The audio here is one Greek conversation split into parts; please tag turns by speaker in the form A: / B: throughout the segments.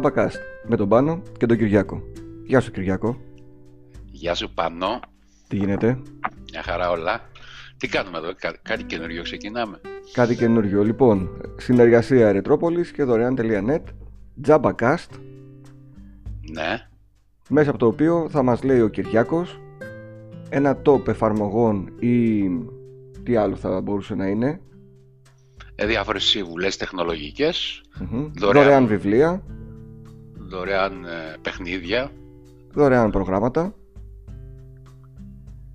A: Jabba με τον Πάνο και τον Κυριάκο. Γεια σου Κυριάκο.
B: Γεια σου Πάνο.
A: Τι γίνεται;
B: Μια χαρά όλα. Τι κάνουμε εδώ, κά- κάτι καινούριο ξεκινάμε;
A: Κάτι καινούριο. Λοιπόν, συνεργασία Ρετρόπολης και δωρεάν.net Jabba
B: Ναι.
A: μέσα από το οποίο θα μας λέει ο Κυριάκος ένα top εφαρμογών ή τι άλλο θα μπορούσε να είναι.
B: Ε, διάφορες σύμβουλες τεχνολογικές,
A: Μμμ.
B: Δωρεάν.
A: Δωρεάν βιβλία,
B: δωρεάν ε, παιχνίδια
A: δωρεάν προγράμματα.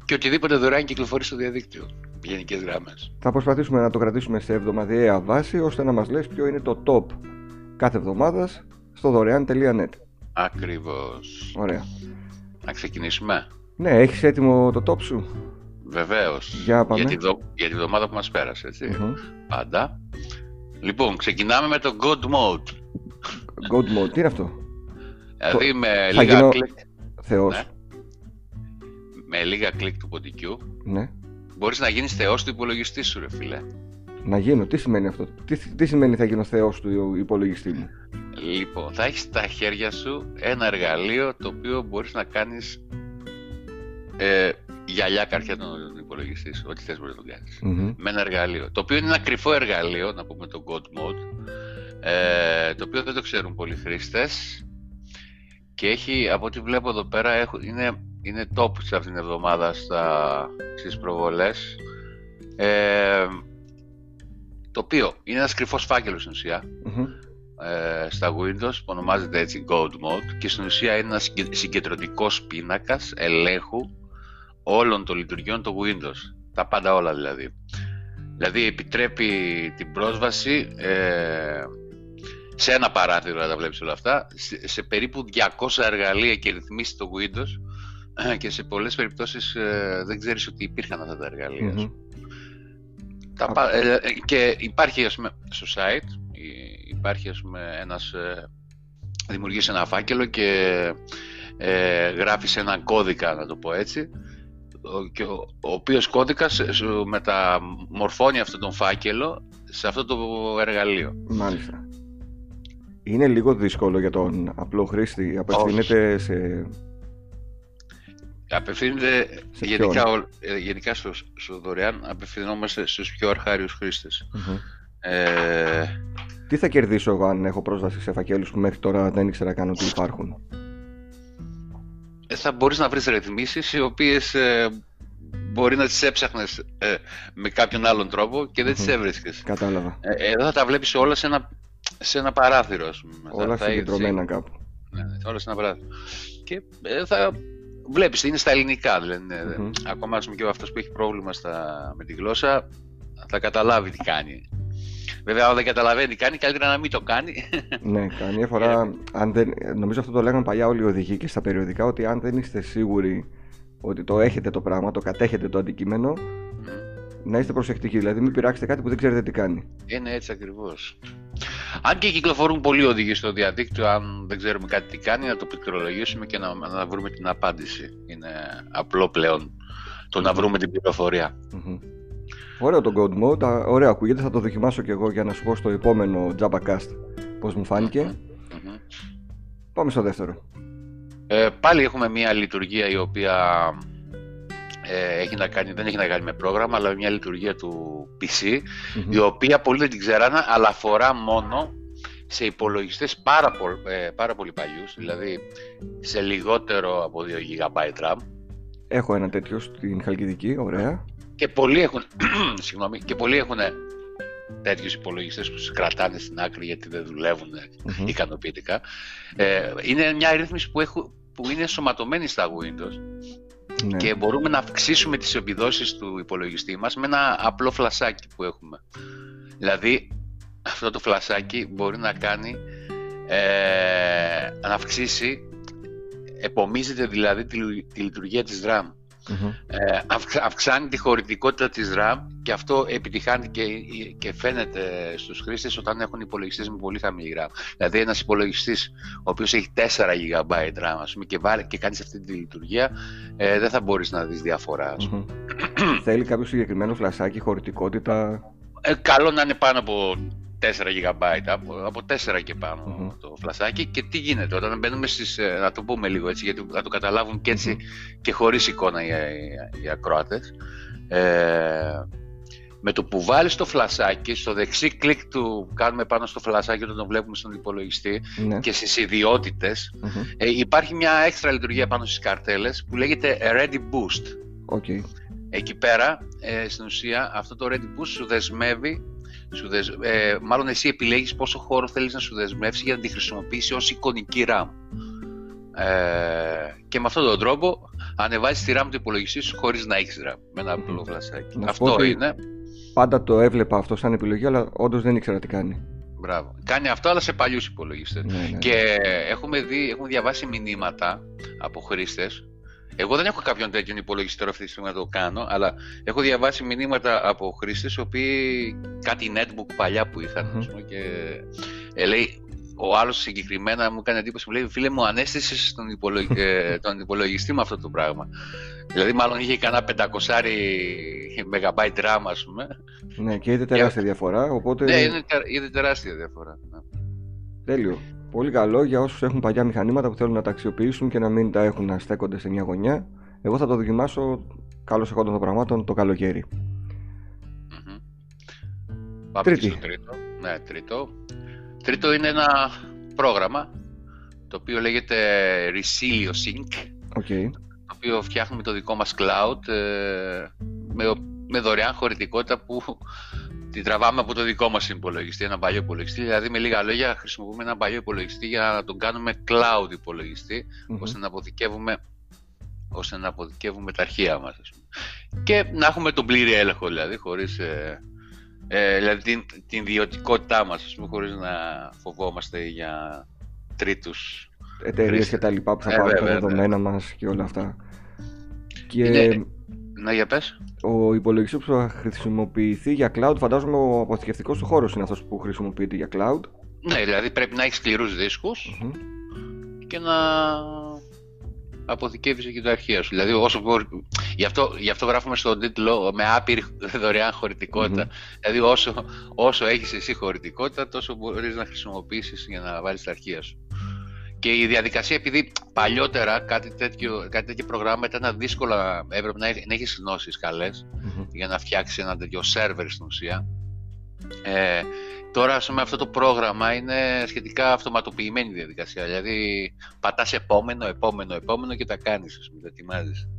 B: και οτιδήποτε δωρεάν κυκλοφορεί στο διαδίκτυο. Γενικές γραμμές.
A: Θα προσπαθήσουμε να το κρατήσουμε σε εβδομαδιαία βάση ώστε να μας λες ποιο είναι το top κάθε εβδομάδας στο δωρεάν.net.
B: Ακριβώς.
A: Ωραία.
B: Να ξεκινήσουμε;
A: Ναι, έχεις έτοιμο το top σου;
B: Βεβαίως.
A: Για πάμε.
B: Για, τη δο- για τη βδομάδα που μας πέρασε, έτσι.
A: Μμμ.
B: Πάντα. Λοιπόν, ξεκινάμε με το God Mode.
A: Good mode. Τι είναι αυτό;
B: Δηλαδή με
A: θα
B: λίγα,
A: γίνω-
B: κλικ,
A: Θεός.
B: Ναι. με λίγα κλικ του ποντικού
A: Ναι.
B: μπορείς να γίνεις θεός του υπολογιστή σου, ρε φίλε.
A: Να γίνω. Τι σημαίνει αυτό; Τι, τι σημαίνει θα γίνω θεός του υπολογιστή μου;
B: Λοιπόν, θα έχεις στα χέρια σου ένα εργαλείο το οποίο μπορείς να κάνεις ε, γυαλιά καρδιά τον υπολογιστή σου, ό,τι θες μπορείς να το κάνεις.
A: Μμμ.
B: Με ένα εργαλείο, το οποίο είναι ένα κρυφό εργαλείο, να πούμε το God Mode, ε, το οποίο δεν το ξέρουν πολλοί χρήστες και έχει, από ό,τι βλέπω εδώ πέρα, έχω, είναι, είναι top σε αυτήν την εβδομάδα στα, στις προβολές. Ε, το οποίο είναι ένας κρυφός φάκελος στην ουσία,
A: Μμμ.
B: ε, στα Windows που ονομάζεται έτσι God Mode και στην ουσία είναι ένας συγκε- συγκεντρωτικός πίνακας ελέγχου όλων των λειτουργιών του Windows. Τα πάντα όλα δηλαδή. Δηλαδή επιτρέπει την πρόσβαση ε, σε ένα παράθυρο να τα βλέπεις όλα αυτά σε, σε περίπου 200 εργαλεία και ρυθμίσεις στο Windows ε, και σε πολλές περιπτώσεις ε, δεν ξέρεις ότι υπήρχαν αυτά τα εργαλεία.
A: Μμμ.
B: Τα πα- ε, ε, και υπάρχει ας πούμε, στο site υ- υπάρχει ας πούμε ένας ε, δημιουργείς ένα φάκελο και ε, γράφεις έναν κώδικα να το πω έτσι ο, και ο, ο οποίος κώδικας σου μεταμορφώνει αυτόν τον φάκελο σε αυτό το εργαλείο.
A: Μάλιστα. Είναι λίγο δύσκολο για τον απλό χρήστη. Απευθύνεται σε.
B: Απευθύνεται
A: Σε
B: γενικά, ο- ε, γενικά στο, στο δωρεάν απευθυνόμαστε στους πιο αρχάριους χρήστες.
A: Μμμ.
B: Ε,
A: Τι θα κερδίσω εγώ αν έχω πρόσβαση σε φακέλους που μέχρι τώρα δεν ήξερα καν ότι υπάρχουν;
B: Ε, θα μπορείς να βρεις ρυθμίσεις οι οποίες ε, μπορεί να τις έψαχνες ε, με κάποιον άλλον τρόπο και δεν τις
A: Μμμ.
B: έβρισκες.
A: Κατάλαβα.
B: Ε, εδώ θα τα βλέπεις όλα σε ένα, σε ένα παράθυρο, ας πούμε. Θα-
A: Όλα
B: θα-
A: συγκεντρωμένα κάπου.
B: Ναι, ναι, όλα σε ένα παράθυρο. Και ε, θα βλέπεις, είναι στα ελληνικά, δηλαδή. είναι-
A: Μμμ.
B: Ακόμα ας πούμε, και αυτός που έχει πρόβλημα στα, με τη γλώσσα θα καταλάβει τι κάνει. Βέβαια, αν δεν καταλαβαίνει τι κάνει, καλύτερα να μην το κάνει.
A: ναι, καμία φορά. Αν δεν, νομίζω αυτό το λέγανε παλιά όλοι οι οδηγοί και στα περιοδικά ότι αν δεν είστε σίγουροι ότι το έχετε το πράγμα, το κατέχετε το αντικείμενο, να είστε προσεκτικοί. Δηλαδή, μην πειράξετε κάτι που δεν ξέρετε τι κάνει.
B: Είναι έτσι ακριβώς. Αν και κυκλοφορούν πολλοί οδηγοί στο διαδίκτυο, αν δεν ξέρουμε κάτι τι κάνει, να το πληκτρολογήσουμε και να, να βρούμε την απάντηση. Είναι απλό πλέον το να βρούμε την πληροφορία.
A: Μμμ. Ωραίο το God Mode, α, ωραίο ακούγεται, θα το δοκιμάσω κι εγώ για να σου πω στο επόμενο JabbaCast πώς μου φάνηκε.
B: Μμμ.
A: Πάμε στο δεύτερο.
B: Ε, πάλι έχουμε μια λειτουργία η οποία ε, έχει να κάνει, δεν έχει να κάνει με πρόγραμμα, αλλά μια λειτουργία του PC,
A: Μμμ.
B: η οποία πολλοί δεν την ξέρανε, αλλά αφορά μόνο σε υπολογιστές πάρα, πο- ε, πάρα πολύ παλιούς, δηλαδή σε λιγότερο από 2 GB RAM,
A: Έχω ένα τέτοιο στην Χαλκιδική, ωραία.
B: Και πολλοί έχουν, συγγνώμη, και πολλοί έχουν τέτοιους υπολογιστές που τους κρατάνε στην άκρη γιατί δεν δουλεύουν
A: Μμμ.
B: ικανοποιητικά. Ε, είναι μια ρύθμιση που, έχουν, που είναι ενσωματωμένη στα Windows
A: Ναι.
B: και μπορούμε να αυξήσουμε τις επιδόσεις του υπολογιστή μας με ένα απλό φλασάκι που έχουμε. Δηλαδή, αυτό το φλασάκι μπορεί να κάνει, ε, να αυξήσει, επομίζεται δηλαδή τη, λου- τη λειτουργία της RAM.
A: Μμμ.
B: Ε, αυξ- αυξάνει τη χωρητικότητα της RAM και αυτό επιτυχάνει και, και φαίνεται στους χρήστες όταν έχουν υπολογιστές με πολύ χαμηλή RAM. Δηλαδή ένας υπολογιστής ο οποίος έχει 4 GB RAM ας πούμε, και, βάλει, και κάνεις αυτή τη λειτουργία ε, δεν θα μπορείς να δεις διαφορά. ας πούμε.
A: Μμμ. Θέλει κάποιο συγκεκριμένο φλασάκι, χωρητικότητα;
B: Ε, καλό να είναι πάνω από GB, από, από 4 και πανω το φλασάκι και τι γίνεται όταν μπαίνουμε στις, ε, να το πούμε λίγο έτσι γιατί να το καταλάβουν και ετσι και χωρίς εικόνα οι, οι, οι ακροάτες ε, με το που βάλεις το φλασάκι, στο δεξί κλικ του που κάνουμε πάνω στο φλασάκι όταν το βλέπουμε στον υπολογιστή ναι. και στις ιδιοτητες ε, υπάρχει μια έξτρα λειτουργία πάνω στις καρτέλες που λέγεται Ready Boost.
A: Okay.
B: Εκεί πέρα, ε, στην ουσία, αυτό το Ready Boost σου δεσμεύει σου δεσ... ε, μάλλον εσύ επιλέγεις πόσο χώρο θέλεις να σου δεσμεύσει για να τη χρησιμοποιήσει ως εικονική RAM. Ε, και με αυτόν τον τρόπο ανεβάζεις τη RAM του υπολογιστή σου χωρίς να έχεις RAM με ένα απλό φλασάκι. Αυτό είναι.
A: Πάντα το έβλεπα αυτό σαν επιλογή, αλλά όντως δεν ήξερα τι κάνει.
B: Μπράβο. Κάνει αυτό, αλλά σε παλιούς υπολογιστές. Ναι, ναι. Και έχουμε, δει, έχουμε διαβάσει μηνύματα από χρήστες. Εγώ δεν έχω κάποιον τέτοιον υπολογιστή αυτή τη στιγμή να το κάνω, αλλά έχω διαβάσει μηνύματα από χρήστες οι οποίοι κάτι netbook παλιά που είχαν. Mm-hmm. και ε, λέει, ο άλλος συγκεκριμένα μου έκανε εντύπωση, μου λέει: Φίλε μου, ανέστησες τον, ε, τον υπολογιστή με αυτό το πράγμα. Δηλαδή, μάλλον είχε κανένα 500 MB RAM, ας πούμε.
A: Ναι, και είδε τεράστια διαφορά. Οπότε...
B: Ναι, είναι, είδε τεράστια διαφορά. Ναι.
A: Τέλειο. Πολύ καλό για όσους έχουν παλιά μηχανήματα που θέλουν να τα αξιοποιήσουν και να μην τα έχουν να στέκονται σε μια γωνιά. Εγώ θα το δοκιμάσω καλώς εχόντων των πραγμάτων το καλοκαίρι.
B: Mm-hmm. Πάμε τρίτη. στο τρίτο. Ναι, τρίτο. Τρίτο είναι ένα πρόγραμμα το οποίο λέγεται Resilio Sync.
A: Okay.
B: Το οποίο φτιάχνουμε το δικό μας cloud ε, με, με δωρεάν χωρητικότητα που τη τραβάμε από το δικό μας υπολογιστή, ένα παλιό υπολογιστή. Δηλαδή, με λίγα λόγια, χρησιμοποιούμε ένα παλιό υπολογιστή για να τον κάνουμε cloud υπολογιστη ώστε να αποθηκεύουμε ώστε να αποθηκεύουμε τα αρχεία μας. Και να έχουμε τον πλήρη έλεγχο, δηλαδή, χωρίς ε, ε, δηλαδή την, την ιδιωτικότητά μας, ας πούμε, χωρίς να φοβόμαστε για τρίτους
A: εταιρείες και τα λοιπά που θα ε, πάρουν τα δεδομένα ναι. μας και όλα αυτά.
B: Και Είναι... Να για πες.
A: Ο υπολογιστής που θα χρησιμοποιηθεί για cloud, φαντάζομαι ο αποθηκευτικός του χώρος είναι αυτός που χρησιμοποιείται για cloud.
B: Ναι, δηλαδή πρέπει να έχεις σκληρούς και να αποθηκεύεις εκεί τα αρχεία σου. Δηλαδή, όσο γι, αυτό, γι' αυτό γράφουμε στον τίτλο με άπειρη δωρεάν Δηλαδή, όσο, όσο έχεις εσύ χωρητικότητα, τόσο μπορείς να χρησιμοποιήσεις για να βάλεις τα αρχεία σου. Και η διαδικασία, επειδή παλιότερα κάτι τέτοιο, κάτι τέτοιο προγράμματα ήταν δύσκολα, έπρεπε να, να έχεις γνώσεις για να φτιάξεις ένα τέτοιο σερβερ στην ουσία. Ε, Τώρα, ας πούμε, αυτό το πρόγραμμα είναι σχετικά αυτοματοποιημένη διαδικασία. Δηλαδή, πατάς επόμενο, επόμενο, επόμενο και τα κάνεις, ας πούμε, τα ετοιμάζεις.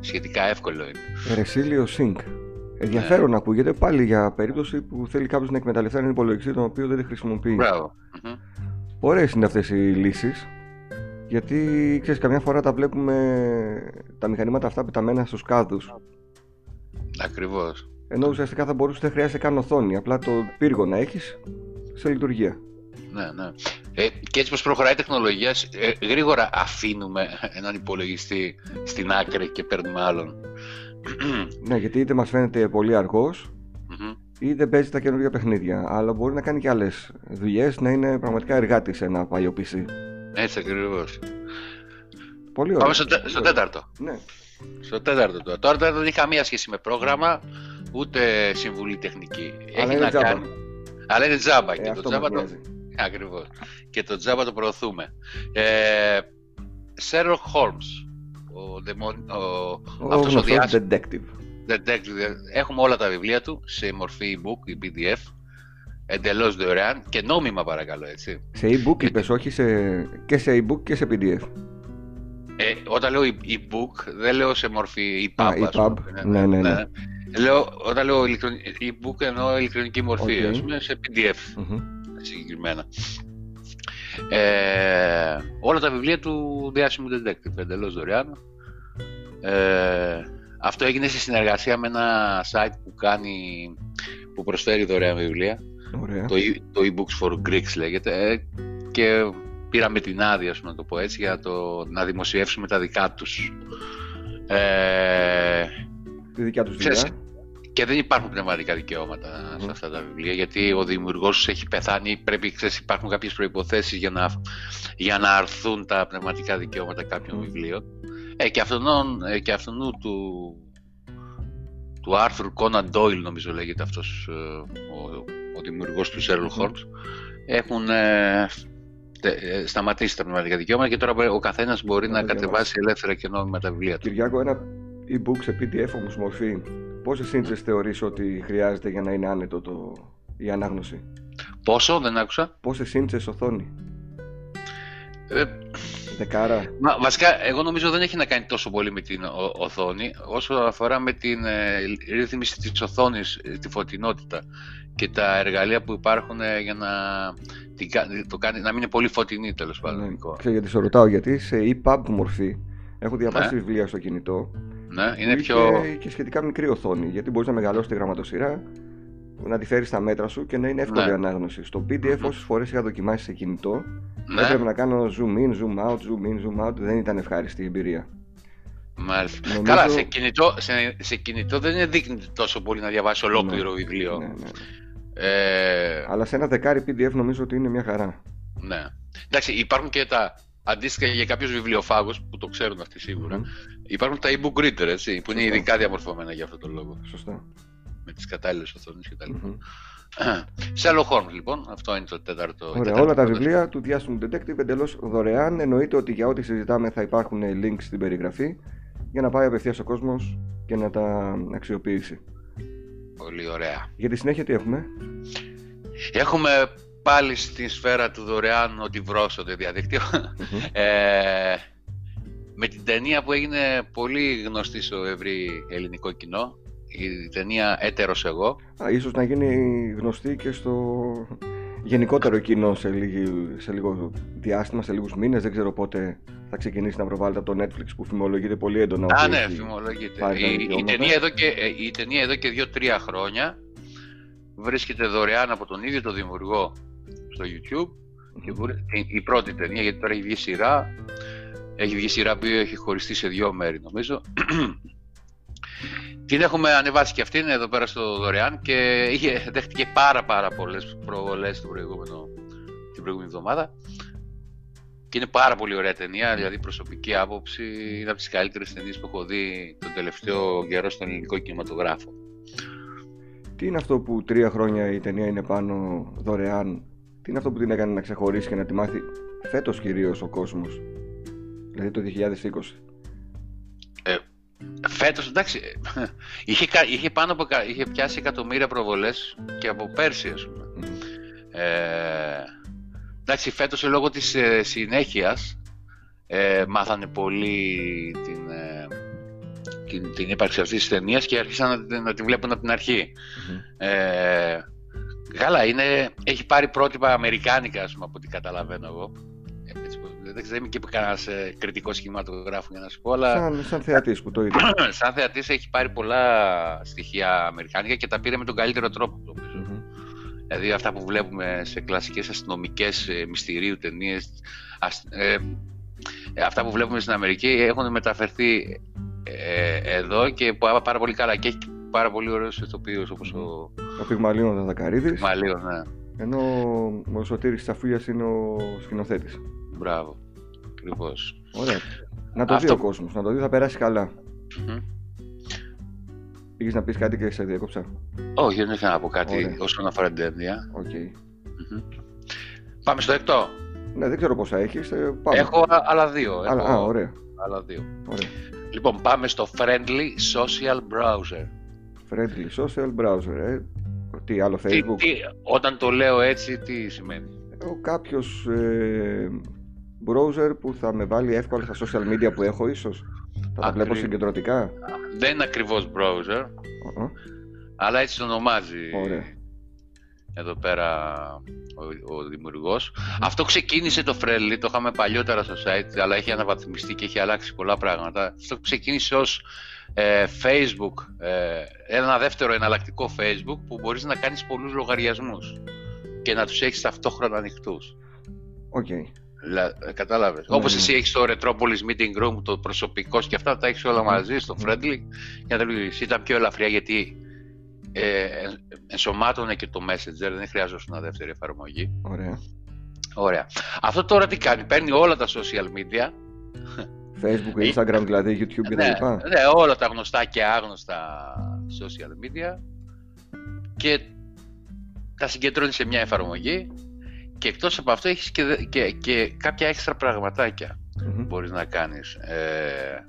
B: Σχετικά εύκολο είναι.
A: Ρεσίλιο Sync. Ενδιαφέρον ναι. ακούγεται πάλι για περίπτωση που θέλει κάποιος να εκμεταλλευτεί έναν υπολογιστή τον οποίο δεν τη χρησιμοποιεί.
B: Μπράβο.
A: Ωραίες είναι αυτές οι λύσεις. Γιατί ξέρεις, καμιά φορά τα βλέπουμε τα μηχανήματα αυτά πεταμένα στους κάδους.
B: Ακριβώς.
A: Ενώ ουσιαστικά θα μπορούσες να χρειάζεται καν οθόνη. Απλά το πύργο να έχεις σε λειτουργία.
B: Ναι, ναι. Ε, και έτσι πως προχωράει η τεχνολογία, ε, γρήγορα αφήνουμε έναν υπολογιστή στην άκρη και παίρνουμε άλλον.
A: ναι, γιατί είτε μας φαίνεται πολύ αργός, είτε παίζει τα καινούργια παιχνίδια. Αλλά μπορεί να κάνει και άλλες δουλειές, να είναι πραγματικά εργάτη σε ένα παλιό PC.
B: Έτσι ακριβώς.
A: Πολύ ωραία.
B: Πάμε στο, στο τέταρτο.
A: Ναι.
B: Στο τέταρτο τώρα. Τώρα δεν έχει καμία σχέση με πρόγραμμα ούτε συμβουλή τεχνική.
A: Αλλά έχει είναι να τζάμπα. κάνει.
B: Αλλά είναι τζάμπα. Ε, και το τζάμπα το... Ακριβώς. Και το τζάμπα το προωθούμε. Ε, Sherlock Holmes. Ο, δαιμον, ο,
A: ο, αυτός ο detective.
B: detective. Έχουμε όλα τα βιβλία του σε μορφή e-book ή PDF. Εντελώς δωρεάν και νόμιμα παρακαλώ έτσι.
A: Σε e-book είπες, όχι σε... και σε e-book και σε PDF.
B: Ε, όταν λέω e-book δεν λέω σε μορφή e-pub.
A: Ah, e-pub. Ναι, ναι, ναι. ναι.
B: Λέω, όταν λέω e-book εννοώ ηλεκτρονική μορφή, okay. ας πούμε, σε PDF mm-hmm. συγκεκριμένα. Ε, όλα τα βιβλία του διάσημου detective, εντελώς δωρεάν. Ε, αυτό έγινε σε συνεργασία με ένα site που κάνει, που προσφέρει δωρεάν βιβλία.
A: Ωραία.
B: Το, e, το e-books for Greeks λέγεται ε, και πήραμε την άδεια, να το πω έτσι, για το, να δημοσιεύσουμε τα δικά τους.
A: Ε, Τη δικιά τους δουλειά.
B: Και δεν υπάρχουν πνευματικά δικαιώματα σε αυτά τα βιβλία, γιατί ο δημιουργός τους έχει πεθάνει, πρέπει, ξέρεις, υπάρχουν κάποιες προϋποθέσεις για να, για να αρθούν τα πνευματικά δικαιώματα κάποιων βιβλίων. Ε, και αυτόν, ε, και αυτόν του, του Άρθρου Conan Doyle, νομίζω λέγεται αυτός ε, ο, ο δημιουργός του Sherlock Holmes, έχουν ε, ε, σταματήσει τα πνευματικά δικαιώματα και τώρα ο καθένας μπορεί να, κατεβάσει ελεύθερα και νόμιμα τα βιβλία του.
A: Κυριάκο, ένα e-book σε PDF όμως μορφή, πόσες ίντσες θεωρείς ότι χρειάζεται για να είναι άνετο το, η ανάγνωση;
B: Πόσο, δεν άκουσα.
A: Πόσες ίντσες οθόνη;
B: Ε,
A: Δεκάρα.
B: Μα, βασικά, εγώ νομίζω δεν έχει να κάνει τόσο πολύ με την οθόνη, όσο αφορά με την ε, ρύθμιση της οθόνης, ε, τη φωτεινότητα και τα εργαλεία που υπάρχουν ε, για να, την, το κάνει, να μην είναι πολύ φωτεινή τέλος πάντων. Ναι.
A: Ξέρω γιατί σε ρωτάω, γιατί σε EPUB μορφή έχω διαβάσει ναι. βιβλία στο κινητό.
B: Ναι, είναι πιο.
A: και σχετικά μικρή οθόνη, γιατί μπορείς να μεγαλώσεις τη γραμματοσυρά, να τη φέρεις στα μέτρα σου και να είναι εύκολη ναι. ανάγνωση. Στο PDF, όσες φορές είχα δοκιμάσει σε κινητό, ναι. έπρεπε να κάνω zoom in, zoom out, zoom in, zoom out. Δεν ήταν ευχάριστη η εμπειρία.
B: Μάλιστα. Νομίζω... Καλά, σε κινητό, σε, σε κινητό δεν είναι δείχνει τόσο πολύ να διαβάσει ολόκληρο ναι. βιβλίο. Ναι, ναι.
A: Ε... Αλλά σε ένα δεκάρι PDF νομίζω ότι είναι μια χαρά.
B: Ναι. Εντάξει, υπάρχουν και τα αντίστοιχα για κάποιους βιβλιοφάγους που το ξέρουν αυτοί σίγουρα. Mm. Υπάρχουν τα e-book reader, έτσι, που Σωστά. είναι ειδικά διαμορφωμένα για αυτόν τον λόγο.
A: Σωστά.
B: Με τις κατάλληλες οθόνες κτλ. Mm-hmm. Sherlock Holmes, λοιπόν, αυτό είναι το τέταρτο.
A: Ωραία, όλα τα βιβλία του διάσημου detective εντελώς δωρεάν. Εννοείται ότι για ό,τι συζητάμε θα υπάρχουν links στην περιγραφή για να πάει απευθείας ο κόσμος και να τα αξιοποιήσει.
B: Πολύ ωραία.
A: Για τη συνέχεια τι έχουμε;
B: Έχουμε πάλι στη σφαίρα του δωρεάν ότι βρώσω το διαδικτυο ε, με την ταινία που έγινε πολύ γνωστή στο ευρύ ελληνικό κοινό, η ταινία «Έτερος εγώ».
A: Α, ίσως να γίνει γνωστή και στο γενικότερο κοινό σε, σε λίγο διάστημα, σε λίγους μήνες, δεν ξέρω πότε θα ξεκινήσει να προβάλλεται από το Netflix που φημολογείται πολύ έντονα.
B: Α, ναι, φημολογείται. Η, η, ταινία εδώ και, ε, η ταινία εδώ και δύο-τρία χρόνια βρίσκεται δωρεάν από τον ίδιο τον δημιουργό στο YouTube. η, πρώτη ταινία, γιατί τώρα έχει βγει σειρά. Έχει βγει σειρά που έχει χωριστεί σε δύο μέρη νομίζω. Την έχουμε ανεβάσει και αυτήν εδώ πέρα στο δωρεάν και είχε, δέχτηκε πάρα πάρα πολλές προβολές την προηγούμενη εβδομάδα. Και είναι πάρα πολύ ωραία ταινία, δηλαδή προσωπική άποψη. Είναι από τις καλύτερες ταινίες που έχω δει τον τελευταίο καιρό στον ελληνικό κινηματογράφο.
A: Τι είναι αυτό που τρία χρόνια η ταινία είναι πάνω δωρεάν, τι είναι αυτό που την έκανε να ξεχωρίσει και να τη μάθει φέτος κυρίως ο κόσμος, δηλαδή το 2020.
B: Ε, Φέτος, εντάξει, είχε, είχε, πάνω από, είχε πιάσει εκατομμύρια προβολές και από πέρσι, ας πούμε. Ε, Εντάξει, φέτος λόγω της ε, συνέχειας ε, μάθανε πολύ την, ε, την, την ύπαρξη αυτής της ταινίας και άρχισαν να, να τη βλέπουν από την αρχή. Ε, καλά, είναι, έχει πάρει πρότυπα αμερικάνικα, ας πούμε, από ό,τι καταλαβαίνω εγώ. Ε, δεν ξέρω, είμαι και κανένας ε, κριτικός σχηματογράφο για να σου πω, αλλά.
A: Σαν, σαν θεατή που το είδες.
B: σαν θεατής έχει πάρει πολλά στοιχεία αμερικάνικα και τα πήρε με τον καλύτερο τρόπο, Δηλαδή αυτά που βλέπουμε σε κλασικές αστυνομικές ε, μυστηρίου ταινίες, ε, ε, αυτά που βλέπουμε στην Αμερική έχουν μεταφερθεί ε, εδώ και πάρα πολύ καλά και έχει πάρα πολύ ωραίους ηθοποιούς όπως ο...
A: Ο Πυγμαλίων Δαδακαρίδης.
B: Πυγμαλίων, ναι.
A: Ενώ ο Σωτήρης Σαφούγιας είναι ο σκηνοθέτης.
B: Μπράβο, ακριβώς.
A: Ωραία. Να το Αυτό... δει ο κόσμος, να το δει θα περάσει καλά. Mm-hmm. Είχε να πεις κάτι και σε διέκοψα.
B: Όχι, δεν ήθελα να πω κάτι Ωραία. όσον αφορά την ταινία.
A: Okay.
B: Πάμε στο εκτό.
A: Ναι, δεν ξέρω πόσα έχεις. Ε,
B: Έχω άλλα δύο.
A: Άλλα,
B: Έχω...
A: Α, ωραία.
B: Άλλα δύο. Ωραία. Λοιπόν, πάμε στο Friendly Social Browser.
A: Friendly Social Browser, ε. Τι άλλο Facebook;
B: Τι, όταν το λέω έτσι, τι σημαίνει;
A: Ο κάποιος ε, browser που θα με βάλει εύκολα στα social media που έχω ίσως. Θα τα βλέπω συγκεντρωτικά.
B: Δεν είναι ακριβώς browser, αλλά έτσι το ονομάζει
A: Ωραία.
B: εδώ πέρα ο, ο δημιουργός. Αυτό ξεκίνησε το Friendly, το είχαμε παλιότερα στο site, αλλά έχει αναβαθμιστεί και έχει αλλάξει πολλά πράγματα. Αυτό ξεκίνησε ως ε, Facebook, ε, ένα δεύτερο εναλλακτικό Facebook που μπορείς να κάνεις πολλούς λογαριασμούς και να τους έχεις ταυτόχρονα ανοιχτούς.
A: Okay.
B: Ε, Κατάλαβες. Mm. Όπω εσύ έχεις το Retropolis Meeting Room, το προσωπικό και αυτά, τα έχεις όλα μαζί στο Friendly. Για να ήταν πιο ελαφριά γιατί ε, ενσωμάτωνε και το Messenger, δεν χρειάζεται μια δεύτερη εφαρμογή.
A: Ωραία.
B: Ωραία. Αυτό τώρα τι κάνει, παίρνει όλα τα social media.
A: Facebook, Instagram, δηλαδή YouTube κτλ.
B: Ναι, ναι, όλα τα γνωστά και άγνωστα social media και τα συγκεντρώνει σε μια εφαρμογή και εκτός από αυτό έχεις και, και, και κάποια έξτρα πραγματάκια mm-hmm. μπορείς να κάνεις. Ε,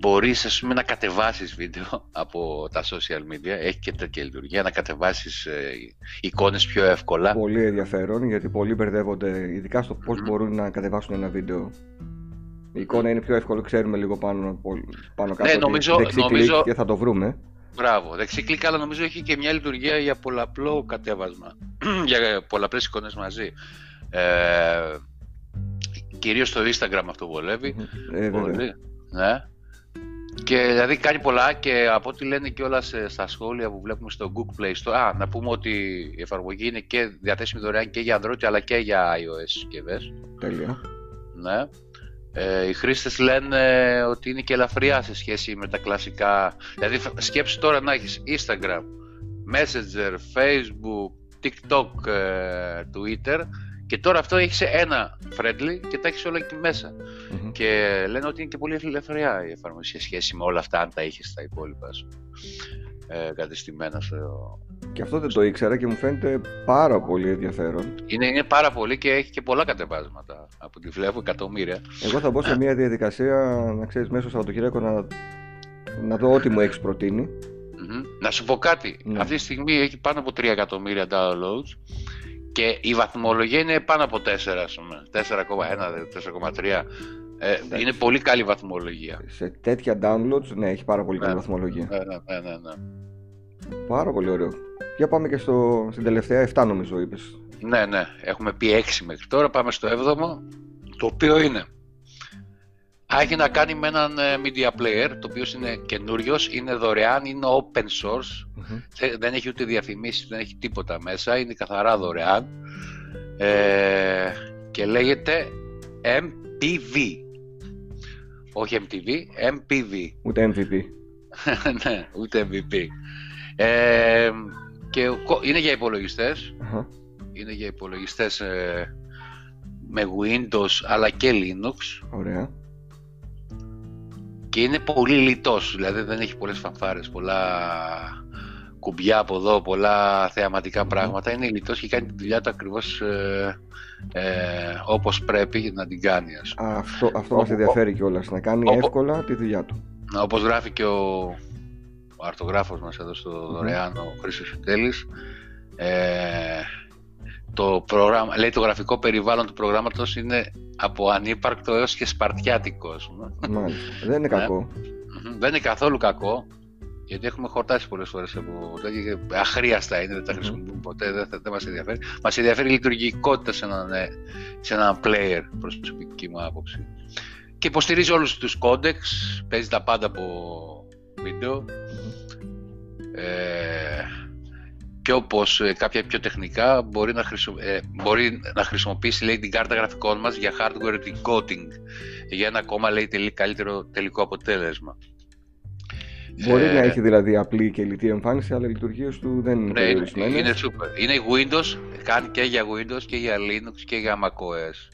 B: μπορείς ας πούμε να κατεβάσεις βίντεο από τα social media, έχει και τέτοια λειτουργία, να κατεβάσεις ε, εικόνες πιο εύκολα.
A: Πολύ ενδιαφέρον γιατί πολλοί μπερδεύονται ειδικά στο πώς μπορούν να κατεβάσουν ένα βίντεο. Η εικόνα είναι πιο εύκολο, ξέρουμε λίγο πάνω, πάνω κάτω.
B: Ναι, νομίζω, νομίζω...
A: και θα το βρούμε.
B: Μπράβο. Δεξί κλικ, αλλά νομίζω έχει και μια λειτουργία για πολλαπλό κατέβασμα. για πολλαπλές εικόνες μαζί. Ε, κυρίως στο Instagram αυτό βολεύει.
A: Ε, Πολύ.
B: Ναι. Και δηλαδή κάνει πολλά και από ό,τι λένε και όλα στα σχόλια που βλέπουμε στο Google Play Store. Α, να πούμε ότι η εφαρμογή είναι και διαθέσιμη δωρεάν και για Android αλλά και για iOS συσκευές.
A: Τέλεια.
B: Ναι. Ε, οι χρήστες λένε ότι είναι και ελαφριά σε σχέση με τα κλασικά. Δηλαδή σκέψου τώρα να έχεις Instagram, Messenger, Facebook, TikTok, ε, Twitter και τώρα αυτό έχεις ένα friendly και τα έχεις όλα εκεί μέσα. Και λένε ότι είναι και πολύ ελευθεριά η εφαρμογή σε σχέση με όλα αυτά, αν τα είχες στα υπόλοιπα σου. Ε, κατεστημένα στο.
A: Και αυτό δεν το ήξερα και μου φαίνεται πάρα πολύ ενδιαφέρον.
B: Είναι, είναι πάρα πολύ και έχει και πολλά κατεβάσματα. Από τη βλέπω εκατομμύρια.
A: Εγώ θα μπω σε μια διαδικασία να ξέρεις μέσα στο Σαββατοκύριακο να, να δω ό,τι μου έχεις προτείνει.
B: Να σου πω κάτι. Ναι. Αυτή τη στιγμή έχει πάνω από 3 εκατομμύρια downloads και η βαθμολογία είναι πάνω από 4, ας πούμε. 4,1, 4,3. Ε, είναι πολύ καλή βαθμολογία.
A: Σε τέτοια downloads, ναι, έχει πάρα πολύ καλή ναι. βαθμολογία.
B: Ναι, ναι, ναι, ναι.
A: Πάρα πολύ ωραίο. Για πάμε και στο, στην τελευταία 7 νομίζω είπες.
B: Ναι, ναι. Έχουμε πει 6 μέχρι τώρα. Πάμε στο 7ο. Το οποίο είναι έχει να κάνει με έναν ε, media player, το οποίος είναι καινούριος, είναι δωρεάν, είναι open source, δεν έχει ούτε διαφημίσεις, δεν έχει τίποτα μέσα, είναι καθαρά δωρεάν ε, και λέγεται MPV. Όχι MTV, MPV.
A: Ούτε MVP.
B: ναι, ούτε MVP. Ε, και είναι για υπολογιστες Είναι για υπολογιστές ε, με Windows αλλά και Linux.
A: Ωραία
B: και είναι πολύ λιτός, δηλαδή δεν έχει πολλές φανφάρες, πολλά κουμπιά από εδώ, πολλά θεαματικά πράγματα. Είναι λιτός και κάνει τη δουλειά του ακριβώς ε, ε, όπως πρέπει να την κάνει. Ας
A: Αυτό, αυτό μας ενδιαφέρει κιόλας, να κάνει εύκολα τη δουλειά του.
B: Όπως γράφει και ο, ο αρτογράφος μας εδώ στο δωρεάν, ο Χρήστος Τέλης, ε, το πρόγραμμα, λέει το γραφικό περιβάλλον του προγράμματος είναι από ανύπαρκτο έως και σπαρτιάτικο.
A: Μάλιστα. Δεν είναι ναι. κακό.
B: Δεν είναι καθόλου κακό. Γιατί έχουμε χορτάσει πολλές φορές από τέτοια. Αχρείαστα είναι, δεν τα χρησιμοποιούμε ποτέ, δεν, δεν μας ενδιαφέρει. Μας ενδιαφέρει η λειτουργικότητα σε έναν, ε, σε έναν player, προσωπική μου άποψη. Και υποστηρίζει όλους τους codecs, παίζει τα πάντα από βίντεο. Ε, και όπως ε, κάποια πιο τεχνικά μπορεί να, χρησιμο... ε, μπορεί να χρησιμοποιήσει λέει, την κάρτα γραφικών μας για hardware decoding για ένα ακόμα λέει, τελει... καλύτερο τελικό αποτέλεσμα.
A: Μπορεί ε, να έχει δηλαδή απλή και λιτή εμφάνιση, αλλά οι λειτουργίες του δεν είναι ναι,
B: Είναι, είναι super. Είναι Windows, κάνει και για Windows και για Linux και για macOS.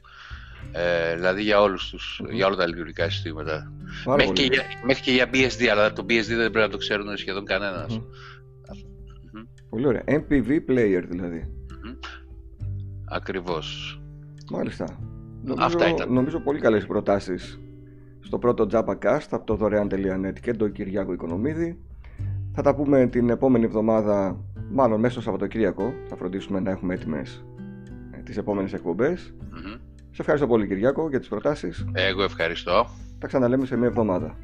B: Ε, δηλαδή για, όλους τους, για όλα τα λειτουργικά συστήματα. Μέχρι και, για, μέχρι και, για, BSD, αλλά το BSD δεν πρέπει να το ξέρουν σχεδόν κανένας.
A: Πολύ ωραία. MPV player δηλαδή.
B: Ακριβώς.
A: Μάλιστα. Νομίζω, Αυτά ήταν. Νομίζω πολύ καλές προτάσεις στο πρώτο Japa Cast από το δωρεάν.net και τον Κυριάκο Οικονομίδη. Θα τα πούμε την επόμενη εβδομάδα, μάλλον μέσα στο Σαββατοκύριακο. Θα φροντίσουμε να έχουμε έτοιμες ε, τις επόμενες εκπομπές. Mm-hmm. Σε ευχαριστώ πολύ Κυριάκο για τις προτάσεις.
B: Εγώ ευχαριστώ.
A: Τα ξαναλέμε σε μια εβδομάδα.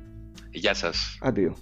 B: Γεια σας.
A: Αντίο.